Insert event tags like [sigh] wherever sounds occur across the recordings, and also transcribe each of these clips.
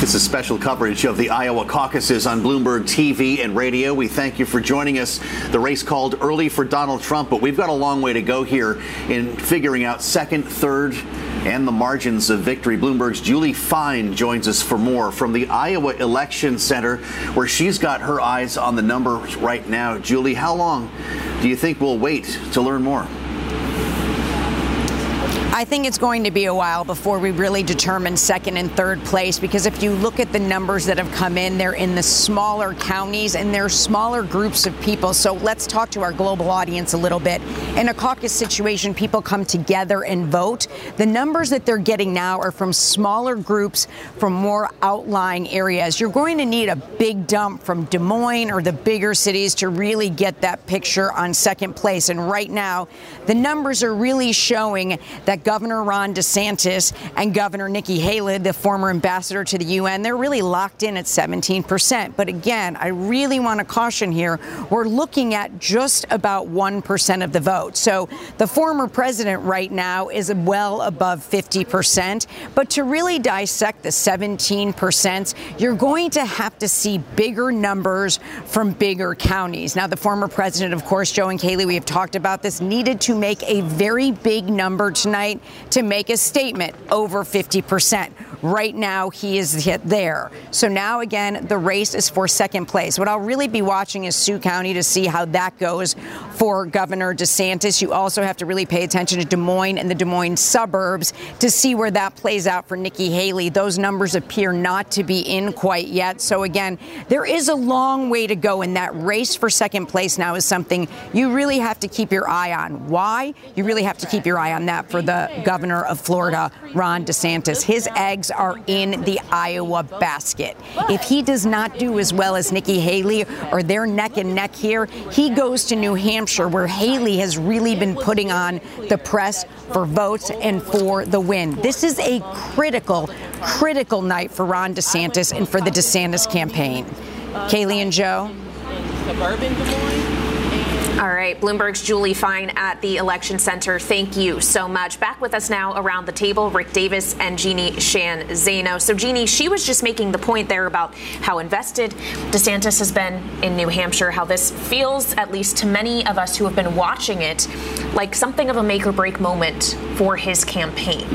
This is special coverage of the Iowa caucuses on Bloomberg TV and radio. We thank you for joining us. The race called early for Donald Trump, but we've got a long way to go here in figuring out second, third, and the margins of victory. Bloomberg's Julie Fine joins us for more from the Iowa Election Center, where she's got her eyes on the numbers right now. Julie, how long do you think we'll wait to learn more? I think it's going to be a while before we really determine second and third place because if you look at the numbers that have come in, they're in the smaller counties and they're smaller groups of people. So let's talk to our global audience a little bit. In a caucus situation, people come together and vote. The numbers that they're getting now are from smaller groups from more outlying areas. You're going to need a big dump from Des Moines or the bigger cities to really get that picture on second place. And right now, the numbers are really showing that Governor Ron DeSantis and Governor Nikki Haley, the former ambassador to the UN, they're really locked in at 17%. But again, I really want to caution here, we're looking at just about 1% of the vote. So the former president right now is well above 50%. But to really dissect the 17%, you're going to have to see bigger numbers from bigger counties. Now, the former president, of course, Joe and Kailey, we have talked about this, needed to make a very big number tonight to make a statement over 50%. Right now, he is there. So now, again, the race is for second place. What I'll really be watching is Sioux County to see how that goes for Governor DeSantis. You also have to really pay attention to Des Moines and the Des Moines suburbs to see where that plays out for Nikki Haley. Those numbers appear not to be in quite yet. So, again, there is a long way to go, and that race for second place now is something you really have to keep your eye on. Why? You really have to keep your eye on that for the Uh, governor of Florida, Ron DeSantis. His eggs are in the Iowa basket. If he does not do as well as Nikki Haley or they're neck and neck here, he goes to New Hampshire where Haley has really been putting on the press for votes and for the win. This is a critical, critical night for Ron DeSantis and for the DeSantis campaign. Kailey and Joe. All right, Bloomberg's Julie Fine at the Election Center. Thank you so much. Back with us now around the table, Rick Davis and Jeannie Sheehan Zaino. So, Jeannie, she was just making the point there about how invested DeSantis has been in New Hampshire, how this feels, at least to many of us who have been watching it, like something of a make or break moment for his campaign.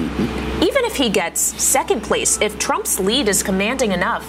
Even if he gets second place, if Trump's lead is commanding enough,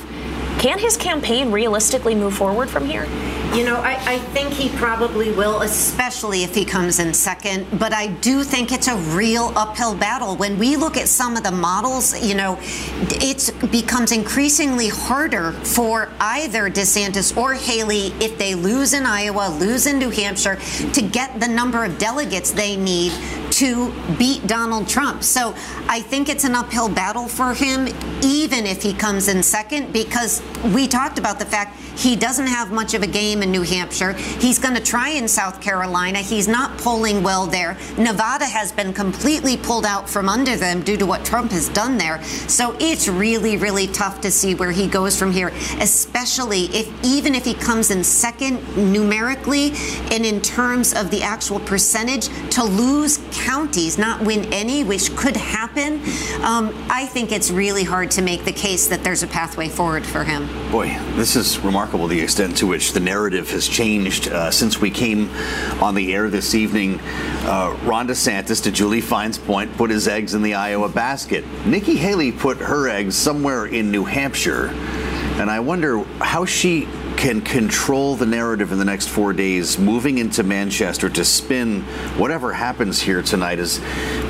can his campaign realistically move forward from here? You know, I, I, think he probably will, especially if he comes in second. But I do think it's a real uphill battle. When we look at some of the models, you know, it becomes increasingly harder for either DeSantis or Haley, if they lose in Iowa, lose in New Hampshire, to get the number of delegates they need to beat Donald Trump. So I think it's an uphill battle for him, even if he comes in second, because we talked about the fact he doesn't have much of a game in New Hampshire. He's going to try in South Carolina. He's not polling well there. Nevada has been completely pulled out from under them due to what Trump has done there. So it's really, really tough to see where he goes from here, especially if even if he comes in second numerically and in terms of the actual percentage to lose counties, not win any, which could happen. Um, I think it's really hard to make the case that there's a pathway forward for him. Boy, this is remarkable the extent to which the narrative has changed uh, since we came on the air this evening. Uh, Ron DeSantis, to Julie Fine's point, put his eggs in the Iowa basket. Nikki Haley put her eggs somewhere in New Hampshire. And I wonder how she can control the narrative in the next four days, moving into Manchester to spin whatever happens here tonight is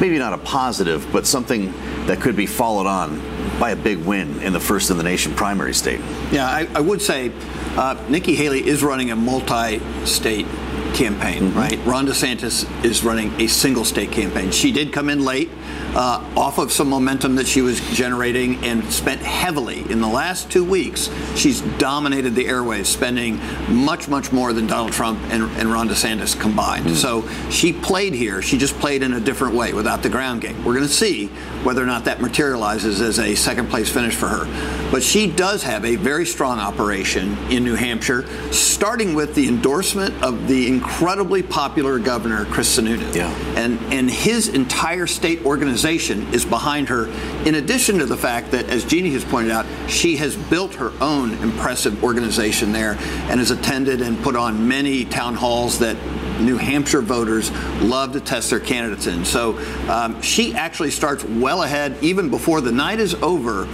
maybe not a positive, but something that could be followed on by a big win in the first in the nation primary state. Yeah, I, I would say uh, Nikki Haley is running a multi state campaign, mm-hmm. right? Ron DeSantis is running a single state campaign. She did come in late uh, off of some momentum that she was generating and spent heavily in the last two weeks. She's dominated the airwaves, spending much, much more than Donald Trump and, and Ron DeSantis combined. Mm. So she played here. She just played in a different way without the ground game. We're going to see whether or not that materializes as a second place finish for her. But she does have a very strong operation in New Hampshire, starting with the endorsement of the incredibly popular governor, Chris Sununu. Yeah. And, and his entire state organization is behind her, in addition to the fact that, as Jeannie has pointed out, she has built her own impressive organization there and has attended and put on many town halls that New Hampshire voters love to test their candidates in. So um, she actually starts well ahead, even before the night is over,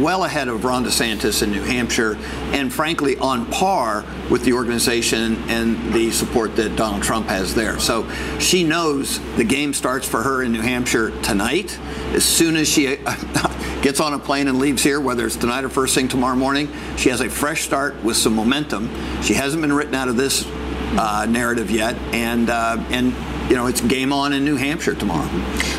well ahead of Ron DeSantis in New Hampshire, and frankly on par with the organization and the support that Donald Trump has there. So she knows the game starts for her in New Hampshire tonight. As soon as she [laughs] gets on a plane and leaves here, whether it's tonight or first thing tomorrow morning, she has a fresh start with some momentum. She hasn't been written out of this uh, narrative yet, and uh, and you know, it's game on in New Hampshire tomorrow.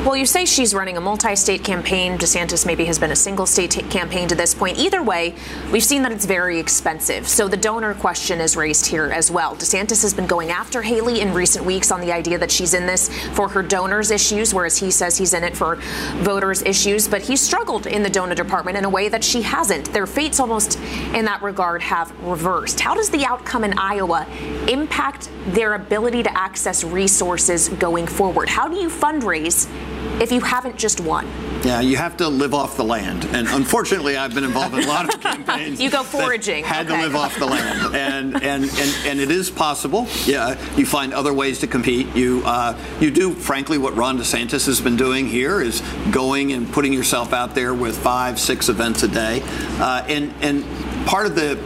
Well, you say she's running a multi state campaign. DeSantis maybe has been a single state t- campaign to this point. Either way, we've seen that it's very expensive. So the donor question is raised here as well. DeSantis has been going after Haley in recent weeks on the idea that she's in this for her donors' issues, whereas he says he's in it for voters' issues. But he's struggled in the donor department in a way that she hasn't. Their fates almost in that regard have reversed. How does the outcome in Iowa impact their ability to access resources? Going forward? How do you fundraise if you haven't just won? Yeah, you have to live off the land. And unfortunately, I've been involved in a lot of [laughs] campaigns. you go foraging. Had okay. to live off the land. [laughs] And, and, and, and it is possible. Yeah, you find other ways to compete. You, uh, you do, frankly, what Ron DeSantis has been doing here is going and putting yourself out there with five, six events a day. Uh, and, and part of the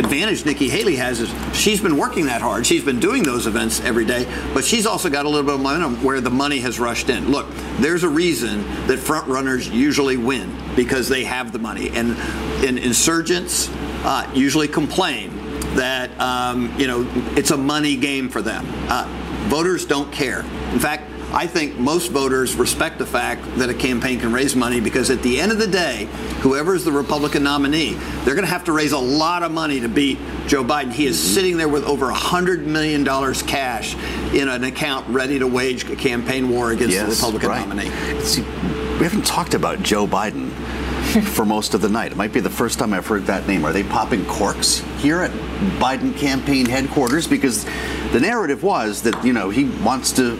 advantage Nikki Haley has is she's been working that hard. She's been doing those events every day, but she's also got a little bit of momentum where the money has rushed in. Look, there's a reason that front runners usually win because they have the money, and, and insurgents uh, usually complain that um, you know it's a money game for them. Uh, voters don't care. In fact, I think most voters respect the fact that a campaign can raise money because at the end of the day, whoever is the Republican nominee, they're going to have to raise a lot of money to beat Joe Biden. He is mm-hmm. sitting there with over $100 million cash in an account ready to wage a campaign war against yes, the Republican right. nominee. See, we haven't talked about Joe Biden [laughs] for most of the night. It might be the first time I've heard that name. Are they popping corks here at Biden campaign headquarters? Because the narrative was that, you know, he wants to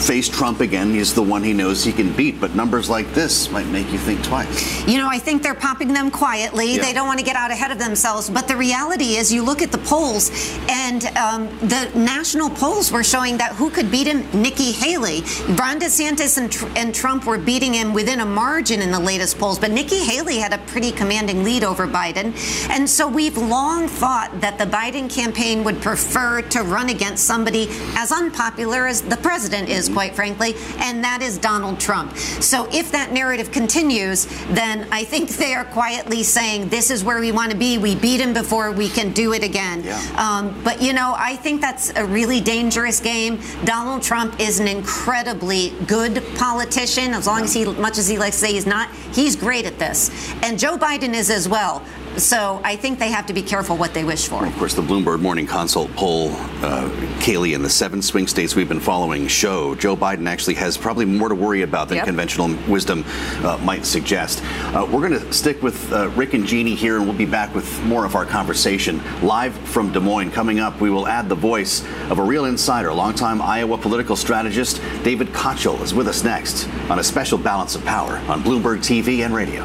face Trump again. He's the one he knows he can beat. But numbers like this might make you think twice. You know, I think they're popping them quietly. Yeah. They don't want to get out ahead of themselves. But the reality is, you look at the polls, and um, the national polls were showing that who could beat him? Nikki Haley. Ron DeSantis and, Tr- and Trump were beating him within a margin in the latest polls. But Nikki Haley had a pretty commanding lead over Biden. And so we've long thought that the Biden campaign would prefer to run against somebody as unpopular as the president is quite frankly, and that is Donald Trump. So if that narrative continues, then I think they are quietly saying this is where we want to be. We beat him before we can do it again. Yeah. Um, but you know, I think that's a really dangerous game. Donald Trump is an incredibly good politician, as long as he, much as he likes to say he's not. He's great at this, and Joe Biden is as well. So I think they have to be careful what they wish for. Of course, the Bloomberg Morning Consult poll, uh, Kailey, in the seven swing states we've been following show Joe Biden actually has probably more to worry about than yep. conventional wisdom uh, might suggest. Uh, we're going to stick with uh, Rick and Jeannie here, and we'll be back with more of our conversation live from Des Moines. Coming up, we will add the voice of a real insider, longtime Iowa political strategist David Kochel is with us next on a special balance of power on Bloomberg TV and radio.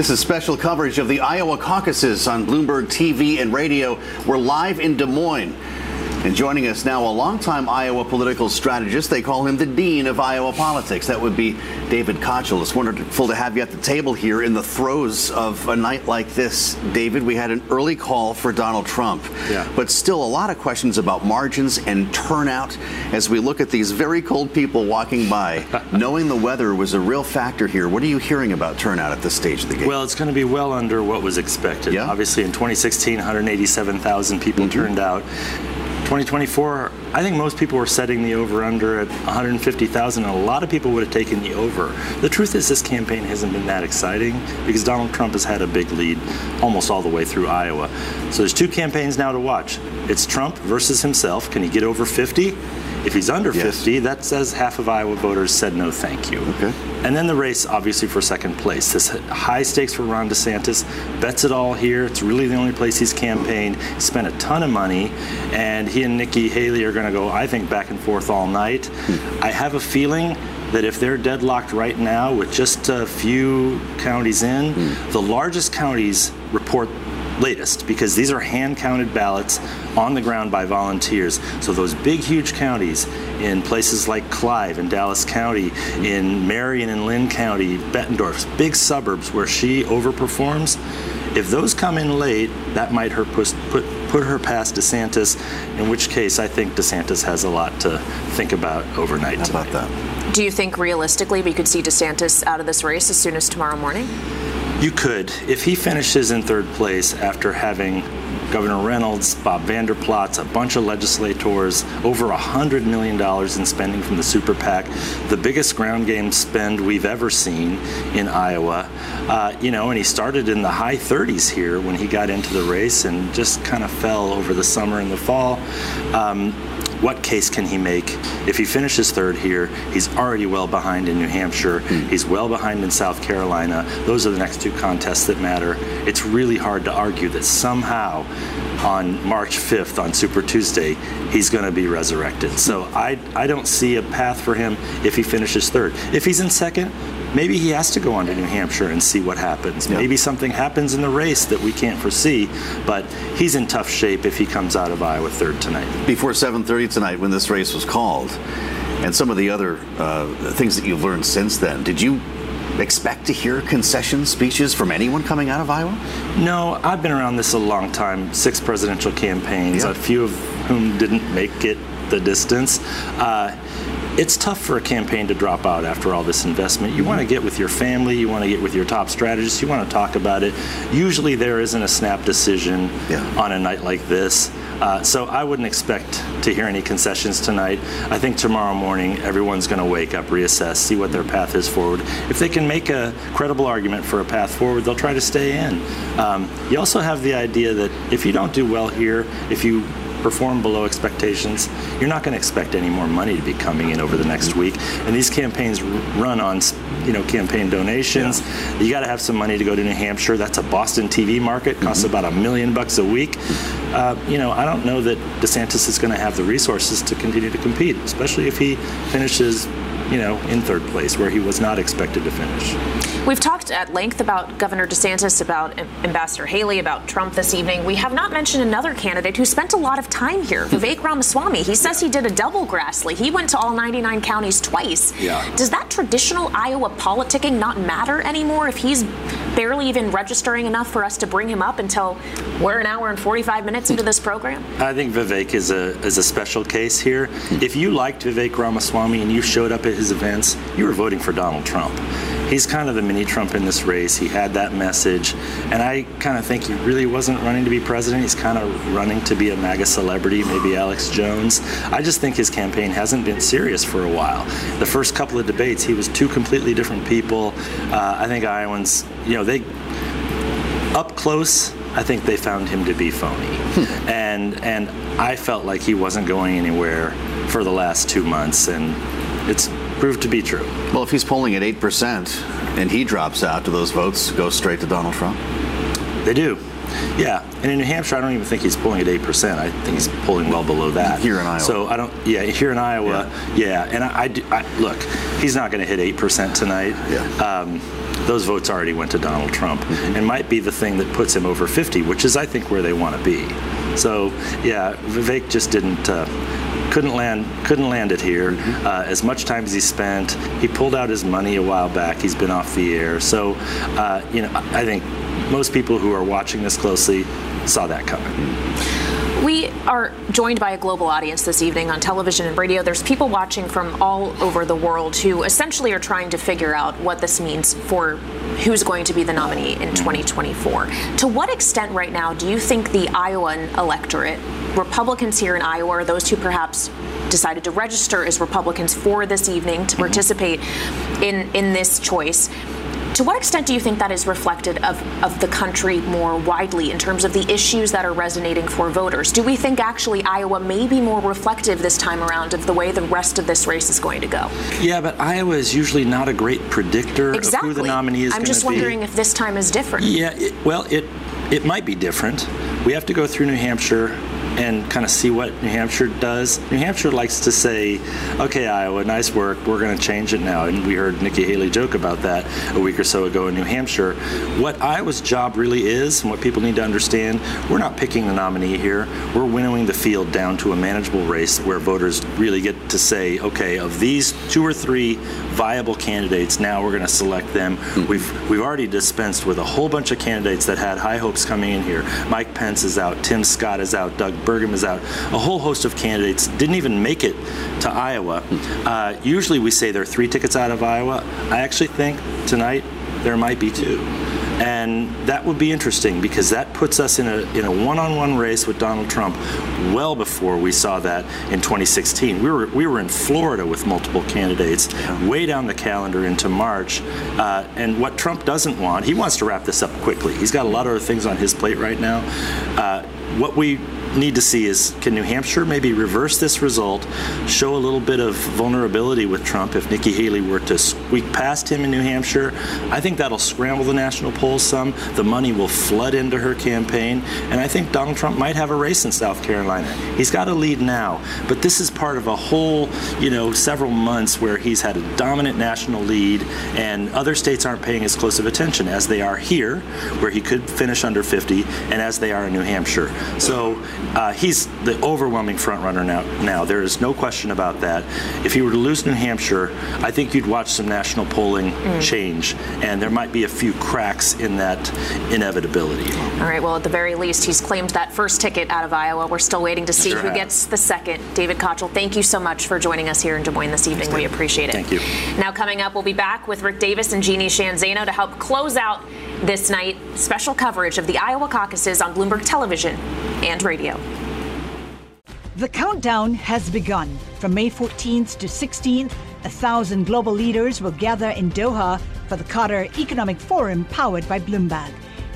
This is special coverage of the Iowa caucuses on Bloomberg TV and radio. We're live in Des Moines. And joining us now, a longtime Iowa political strategist. They call him the Dean of Iowa politics. That would be David Kochel. It's wonderful to have you at the table here in the throes of a night like this. David, we had an early call for Donald Trump, yeah. but still a lot of questions about margins and turnout as we look at these very cold people walking by. [laughs] Knowing the weather was a real factor here. What are you hearing about turnout at this stage of the game? Well, it's going to be well under what was expected. Yeah? Obviously, in 2016, 187,000 people mm-hmm. turned out. 2024, I think most people were setting the over under at 150,000, and a lot of people would have taken the over. The truth is, this campaign hasn't been that exciting because Donald Trump has had a big lead almost all the way through Iowa. So there's two campaigns now to watch. It's Trump versus himself. Can he get over 50? If he's under yes. 50, that says half of Iowa voters said no thank you. Okay. And then the race, obviously, for second place. This high stakes for Ron DeSantis. Bets it all here. It's really the only place he's campaigned. He spent a ton of money, and he and Nikki Haley are going to go, I think, back and forth all night. Hmm. I have a feeling that if they're deadlocked right now with just a few counties in, mm. the largest counties report latest because these are hand counted ballots on the ground by volunteers. So those big, huge counties in places like Clive and Dallas County, in Marion and Linn County, Bettendorf's big suburbs where she overperforms. If those come in late, that might her put, put, put her past DeSantis, in which case I think DeSantis has a lot to think about overnight. How about that? Do you think realistically we could see DeSantis out of this race as soon as tomorrow morning? You could. If he finishes in third place after having Governor Reynolds, Bob Vander Plaats, a bunch of legislators, over $100 million in spending from the super PAC, the biggest ground game spend we've ever seen in Iowa. Uh, you know, and he started in the high 30s here when he got into the race and just kind of fell over the summer and the fall. Um, what case can he make? If he finishes third here, he's already well behind in New Hampshire. Mm. He's well behind in South Carolina. Those are the next two contests that matter. It's really hard to argue that somehow on March 5th on Super Tuesday, he's going to be resurrected. So I, I don't see a path for him if he finishes third. If he's in second, maybe he has to go on to New Hampshire and see what happens. Yep. Maybe something happens in the race that we can't foresee, but he's in tough shape if he comes out of Iowa third tonight. Before 7:30 tonight, when this race was called, and some of the other uh, things that you've learned since then, did you expect to hear concession speeches from anyone coming out of Iowa? No, I've been around this a long time. Six presidential campaigns, a few of whom didn't make it the distance. Uh, it's tough for a campaign to drop out after all this investment. You want to get with your family, you want to get with your top strategists, you want to talk about it. Usually there isn't a snap decision yeah. on a night like this. Uh, so I wouldn't expect to hear any concessions tonight. I think tomorrow morning everyone's going to wake up, reassess, see what their path is forward. If they can make a credible argument for a path forward, they'll try to stay in. Um, you also have the idea that if you don't do well here, if you perform below expectations, you're not going to expect any more money to be coming in over the next week. And these campaigns run on, you know, campaign donations. Yeah. You got to have some money to go to New Hampshire. That's a Boston TV market, costs mm-hmm. about a million bucks a week. Uh, you know, I don't know that DeSantis is going to have the resources to continue to compete, especially if he finishes you know, in third place where he was not expected to finish. We've talked at length about Governor DeSantis, about Ambassador Haley, about Trump this evening. We have not mentioned another candidate who spent a lot of time here, hmm. Vivek Ramaswamy. He says he did a double Grassley. He went to all 99 counties twice. Yeah. Does that traditional Iowa politicking not matter anymore if he's barely even registering enough for us to bring him up until we're an hour and 45 minutes into this program? I think Vivek is a is a special case here. If you liked Vivek Ramaswamy and you showed up at his events, you were voting for Donald Trump. He's kind of the mini Trump in this race. He had that message, and I kind of think he really wasn't running to be president. He's kind of running to be a MAGA celebrity, maybe Alex Jones. I just think his campaign hasn't been serious for a while. The first couple of debates, he was two completely different people. Uh, I think Iowans, you know, they up close I think they found him to be phony. Hmm. And and I felt like he wasn't going anywhere for the last two months, and it's proved to be true. Well, if he's polling at 8% and he drops out, do those votes go straight to Donald Trump? They do. Yeah, and in New Hampshire, I don't even think he's polling at eight percent. I think he's polling well below that. Here in Iowa. So I don't. Yeah, here in Iowa. Yeah, yeah. and I, I, I look, he's not going to hit eight percent tonight. Yeah. Um, those votes already went to Donald Trump mm-hmm. and might be the thing that puts him over 50, which is, I think, where they want to be. So, yeah, Vivek just didn't. Uh, couldn't land couldn't land it here. Mm-hmm. Uh, as much time as he spent, he pulled out his money a while back. He's been off the air, so uh, you know I think most people who are watching this closely saw that coming. We are joined by a global audience this evening on television and radio. There's people watching from all over the world who essentially are trying to figure out what this means for who's going to be the nominee in 2024. To what extent, right now, do you think the Iowan electorate, Republicans here in Iowa, are those who perhaps decided to register as Republicans for this evening to mm-hmm. participate in, in this choice? To what extent do you think that is reflected of, of the country more widely in terms of the issues that are resonating for voters? Do we think actually Iowa may be more reflective this time around of the way the rest of this race is going to go? Yeah, but Iowa is usually not a great predictor exactly. of who the nominee is I'm just wondering if this time is different. Yeah, it, well, it it might be different. We have to go through New Hampshire and kind of see what New Hampshire does. New Hampshire likes to say, okay, Iowa, nice work, we're going to change it now. And we heard Nikki Haley joke about that a week or so ago in New Hampshire. What Iowa's job really is, and what people need to understand, we're not picking the nominee here. We're winnowing the field down to a manageable race where voters really get to say, okay, of these two or three viable candidates, now we're going to select them. Mm-hmm. We've, we've already dispensed with a whole bunch of candidates that had high hopes coming in here. Mike Pence is out, Tim Scott is out, Doug Burgum is out. A whole host of candidates didn't even make it to Iowa. Uh, usually we say there are three tickets out of Iowa. I actually think tonight there might be two. And that would be interesting because that puts us in a in a one-on-one race with Donald Trump well before we saw that in 2016. We were we were in Florida with multiple candidates way down the calendar into March. Uh, and what Trump doesn't want, he wants to wrap this up quickly. He's got a lot of other things on his plate right now. Uh, what we need to see is can New Hampshire maybe reverse this result, show a little bit of vulnerability with Trump if Nikki Haley were to squeak past him in New Hampshire? I think that'll scramble the national polls some. The money will flood into her campaign, and I think Donald Trump might have a race in South Carolina. He's got a lead now, but this is part of a whole, you know, several months where he's had a dominant national lead, and other states aren't paying as close of attention as they are here, where he could finish under 50, and as they are in New Hampshire. So uh, he's the overwhelming front runner now. Now there is no question about that. If he were to lose New Hampshire, I think you'd watch some national polling mm. change, and there might be a few cracks in that inevitability. All right. Well, at the very least, he's claimed that first ticket out of Iowa. We're still waiting to see sure who gets the second. David Kochel, thank you so much for joining us here in Des Moines this evening. Thanks, we appreciate it. Thank you. Now, coming up, we'll be back with Rick Davis and Jeannie Sheehan Zaino to help close out this night. Special coverage of the Iowa caucuses on Bloomberg Television and radio. The countdown has begun. From May 14th to 16th, a thousand global leaders will gather in Doha for the Qatar Economic Forum powered by Bloomberg.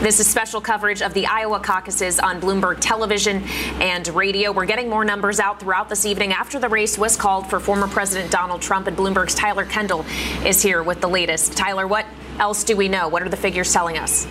This is special coverage of the Iowa caucuses on Bloomberg television and radio. We're getting more numbers out throughout this evening after the race was called for former President Donald Trump, and Bloomberg's Tyler Kendall is here with the latest. Tyler, what else do we know? What are the figures telling us?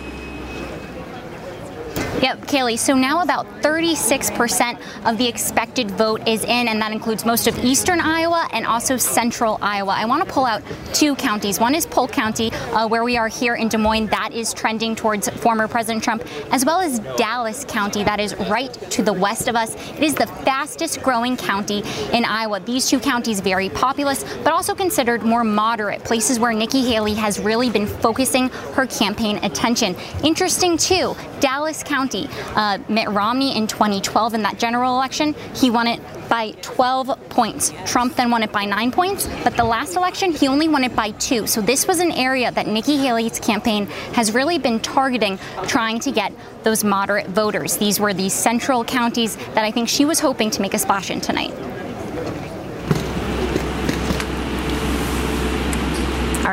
Yep, Kailey. So now about 36% of the expected vote is in, and that includes most of eastern Iowa and also central Iowa. I want to pull out two counties. One is Polk County, uh, where we are here in Des Moines. That is trending towards former President Trump, as well as Dallas County, that is right to the west of us. It is the fastest growing county in Iowa. These two counties very populous, but also considered more moderate, places where Nikki Haley has really been focusing her campaign attention. Interesting too, Dallas County County. Uh, Mitt Romney in 2012 in that general election, he won it by 12 points. Trump then won it by nine points, but the last election, he only won it by two. So this was an area that Nikki Haley's campaign has really been targeting, trying to get those moderate voters. These were the central counties that I think she was hoping to make a splash in tonight.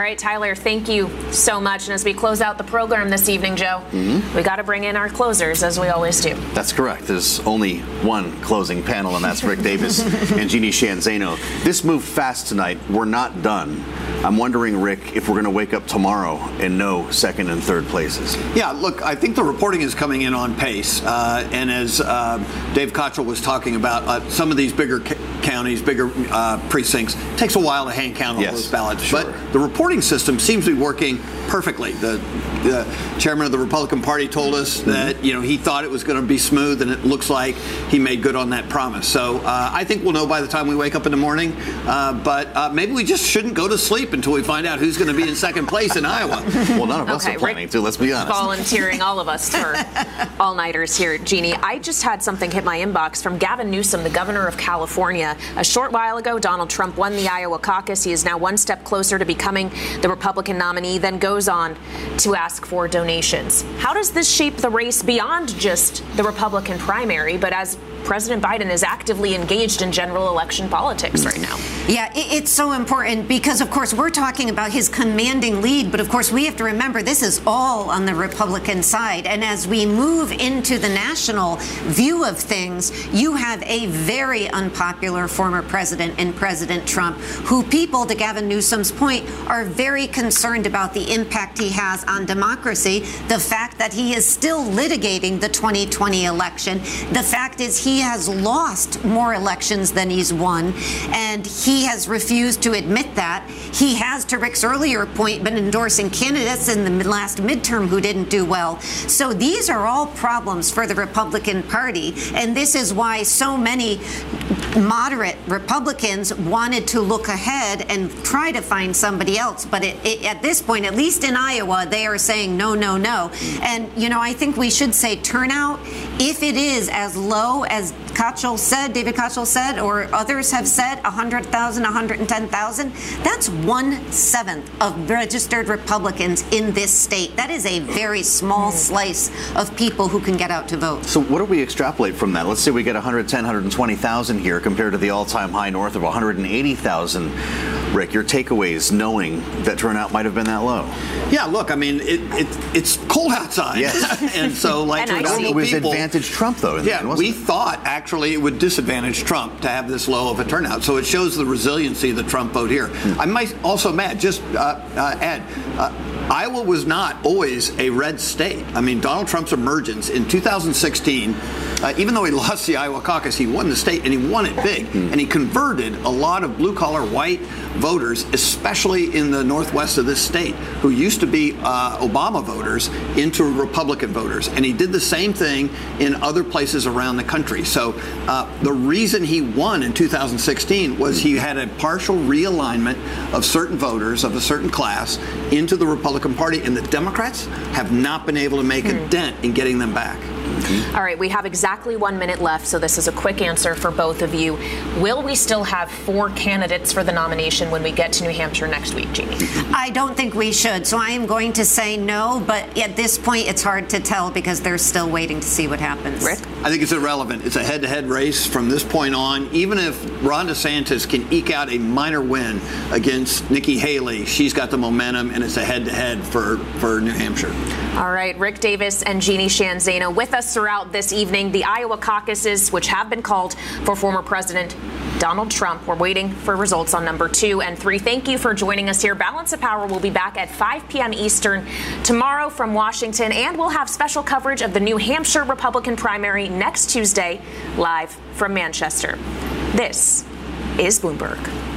Right, Tyler, thank you so much. And as we close out the program this evening, Joe, mm-hmm. we got to bring in our closers as we always do. That's correct. There's only one closing panel, and that's Rick Davis [laughs] and Jeannie Sheehan Zaino. This moved fast tonight. We're not done. I'm wondering, Rick, if we're going to wake up tomorrow and know second and third places. Yeah, look, I think the reporting is coming in on pace. Uh, and as uh, Dave Kochel was talking about, uh, some of these bigger ca- counties, bigger uh, precincts, takes a while to hand count all yes, those ballots. Sure. But the reporting system seems to be working perfectly. The, the chairman of the Republican Party told us mm-hmm. that you know he thought it was going to be smooth, and it looks like he made good on that promise. So uh, I think we'll know by the time we wake up in the morning. Uh, but uh, maybe we just shouldn't go to sleep until we find out who's going to be in second place in Iowa. [laughs] Well, none of us okay, are planning Rick to. Let's be honest. Volunteering all of us for [laughs] all nighters here, Jeannie. I just had something hit my inbox from Gavin Newsom, the governor of California. A short while ago, Donald Trump won the Iowa caucus. He is now one step closer to becoming the Republican nominee. Then goes on to ask for donations. How does this shape the race beyond just the Republican primary, but as President Biden is actively engaged in general election politics right now. Yeah, it's so important because, of course, we're talking about his commanding lead, but of course, we have to remember this is all on the Republican side. And as we move into the national view of things, you have a very unpopular former president in President Trump, who people, to Gavin Newsom's point, are very concerned about the impact he has on democracy. The fact that he is still litigating the 2020 election. The fact is, he has lost more elections than he's won, and he has refused to admit that. He has, to Rick's earlier point, been endorsing candidates in the last midterm who didn't do well. So these are all problems for the Republican Party, and this is why so many moderate Republicans wanted to look ahead and try to find somebody else. But it, it, at this point, at least in Iowa, they are saying no, no, no. And, you know, I think we should say turnout, if it is as low as Kochel said, David Kochel said, or others have said, 100,000, 110,000, that's one seventh of registered Republicans in this state. That is a very small slice of people who can get out to vote. So, what do we extrapolate from that? Let's say we get 110, 120,000 here compared to the all time high north of 180,000. Rick, your takeaways knowing that turnout might have been that low? Yeah, look, I mean, it, it it's cold outside. Yes. [laughs] and so, like, and normal it was people, advantage Trump, though. Yeah, end, we it? thought actually it would disadvantage Trump to have this low of a turnout. So it shows the resiliency of the Trump vote here. Hmm. I might also, Matt, just uh, uh, add. Uh, Iowa was not always a red state. I mean, Donald Trump's emergence in 2016, uh, even though he [laughs] lost the Iowa caucus, he won the state and he won it big. Mm. And he converted a lot of blue collar white voters, especially in the northwest of this state, who used to be uh, Obama voters, into Republican voters. And he did the same thing in other places around the country. So uh, the reason he won in 2016 was he had a partial realignment of certain voters of a certain class into the Republican Republican Party, and the Democrats have not been able to make hmm. a dent in getting them back. Mm-hmm. All right, we have exactly one minute left, so this is a quick answer for both of you. Will we still have four candidates for the nomination when we get to New Hampshire next week, Jeannie? I don't think we should, so I am going to say no, but at this point it's hard to tell because they're still waiting to see what happens. Rick? I think it's irrelevant. It's a head to head race from this point on. Even if Ron DeSantis can eke out a minor win against Nikki Haley, she's got the momentum, and it's a head to head for for New Hampshire. All right, Rick Davis and Jeannie Sheehan Zaino with us throughout this evening. The Iowa caucuses, which have been called for former President Donald Trump. We're waiting for results on number two and three. Thank you for joining us here. Balance of Power will be back at 5 p.m. Eastern tomorrow from Washington, and we'll have special coverage of the New Hampshire Republican primary next Tuesday, live from Manchester. This is Bloomberg.